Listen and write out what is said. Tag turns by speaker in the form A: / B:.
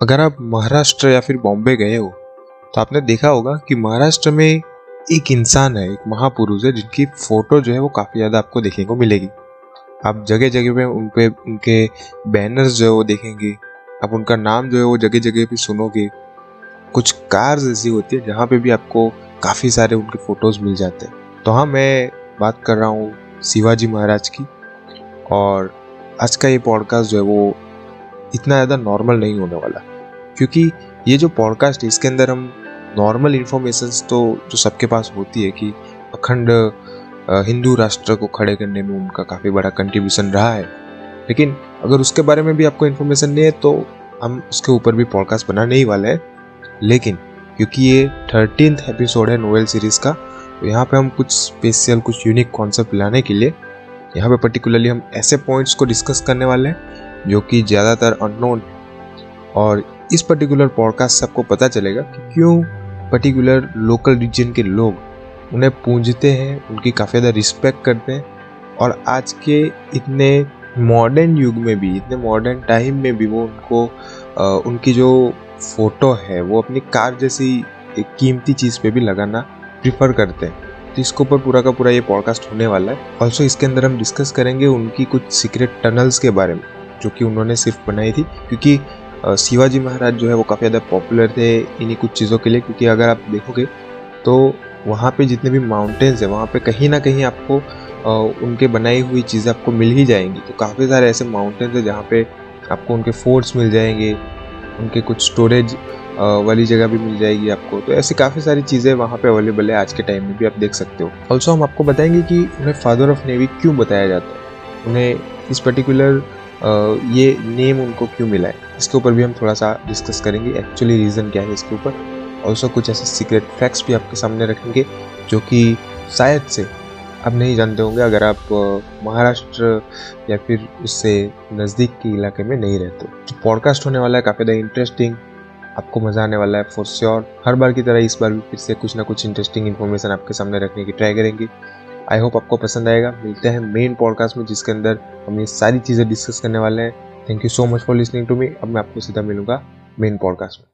A: अगर आप महाराष्ट्र या फिर बॉम्बे गए हो तो आपने देखा होगा कि महाराष्ट्र में एक इंसान है, एक महापुरुष है, जिनकी फ़ोटो जो है वो काफ़ी ज़्यादा आपको देखने को मिलेगी। आप जगह जगह पे उन पे, उनके बैनर्स जो है वो देखेंगे, आप उनका नाम जो है वो जगह जगह पे सुनोगे। कुछ कार्स ऐसी होती है जहाँ पे भी आपको काफ़ी सारे उनके फ़ोटोज़ मिल जाते हैं। तो हाँ मैं बात कर रहा हूँ शिवाजी महाराज की, और आज का ये पॉडकास्ट जो है वो इतना ज़्यादा नॉर्मल नहीं होने वाला। क्योंकि ये जो पॉडकास्ट है इसके अंदर हम नॉर्मल इन्फॉर्मेशन तो जो सबके पास होती है कि अखंड हिंदू राष्ट्र को खड़े करने में उनका काफ़ी बड़ा कंट्रीब्यूशन रहा है। लेकिन अगर उसके बारे में भी आपको इन्फॉर्मेशन नहीं है तो हम उसके ऊपर भी पॉडकास्ट बनाने ही वाले हैं। लेकिन, क्योंकि ये थर्टीन एपिसोड है नोवेल सीरीज़ का तो यहाँ पे हम कुछ स्पेशल कुछ यूनिक कॉन्सेप्ट लाने के लिए, यहाँ पे पर्टिकुलरली हम ऐसे पॉइंट्स को डिस्कस करने वाले हैं जो कि ज़्यादातर अननोन और इस पर्टिकुलर पॉडकास्ट से आपको पता चलेगा कि क्यों पर्टिकुलर लोकल रीजन के लोग उन्हें पूंजते हैं उनकी काफ़ी ज़्यादा रिस्पेक्ट करते हैं। और आज के इतने मॉडर्न युग में भी इतने मॉडर्न टाइम में भी वो उनको आ, उनकी जो फ़ोटो है वो अपनी कार जैसी एक कीमती चीज़ पे भी लगाना प्रिफर करते हैं। तो इसके ऊपर पूरा का पूरा ये पॉडकास्ट होने वाला है। ऑल्सो इसके अंदर हम डिस्कस करेंगे उनकी कुछ सीक्रेट टनल्स के बारे में। जो कि उन्होंने सिर्फ़ बनाई थी, क्योंकि शिवाजी महाराज जो है वो काफ़ी ज़्यादा पॉपुलर थे इन्हीं कुछ चीज़ों के लिए, क्योंकि अगर आप देखोगे तो वहाँ पे जितने भी माउंटेन्स हैं, वहाँ पे कहीं ना कहीं आपको उनके बनाई हुई चीज़ें आपको मिल ही जाएँगी। तो काफ़ी सारे ऐसे माउंटेन्स हैं जहाँ पे आपको उनके फोर्ट्स मिल जाएँगे, उनके कुछ स्टोरेज वाली जगह भी मिल जाएगी आपको। तो ऐसी काफ़ी सारी चीज़ें वहाँ पे अवेलेबल है आज के टाइम में भी आप देख सकते हो। ऑल्सो हम आपको बताएँगे कि उन्हें फादर ऑफ़ नेवी क्यों बताया जाता है? उन्हें इस पर्टिकुलर ये नेम उनको क्यों मिला है? इसके ऊपर भी हम थोड़ा सा डिस्कस करेंगे एक्चुअली रीज़न क्या है इसके ऊपर। ऑल्सो कुछ ऐसे सीक्रेट फैक्ट्स भी आपके सामने रखेंगे, जो कि शायद से आप नहीं जानते होंगे, अगर आप महाराष्ट्र या फिर उससे नज़दीक के इलाके में नहीं रहते जो पॉडकास्ट होने वाला है, काफ़ी ज़्यादा इंटरेस्टिंग आपको मज़ा आने वाला है फॉर श्योर हर बार की तरह इस बार भी फिर से कुछ ना कुछ इंटरेस्टिंग इन्फॉर्मेशन आपके सामने रखने की ट्राई करेंगे। आई होप आपको पसंद आएगा। मिलते हैं मेन पॉडकास्ट में, जिसके अंदर हम ये सारी चीज़ें डिस्कस करने वाले हैं। Thank you so much for listening to me अब मैं आपको सीधा मिलूँगा मेन पॉडकास्ट में।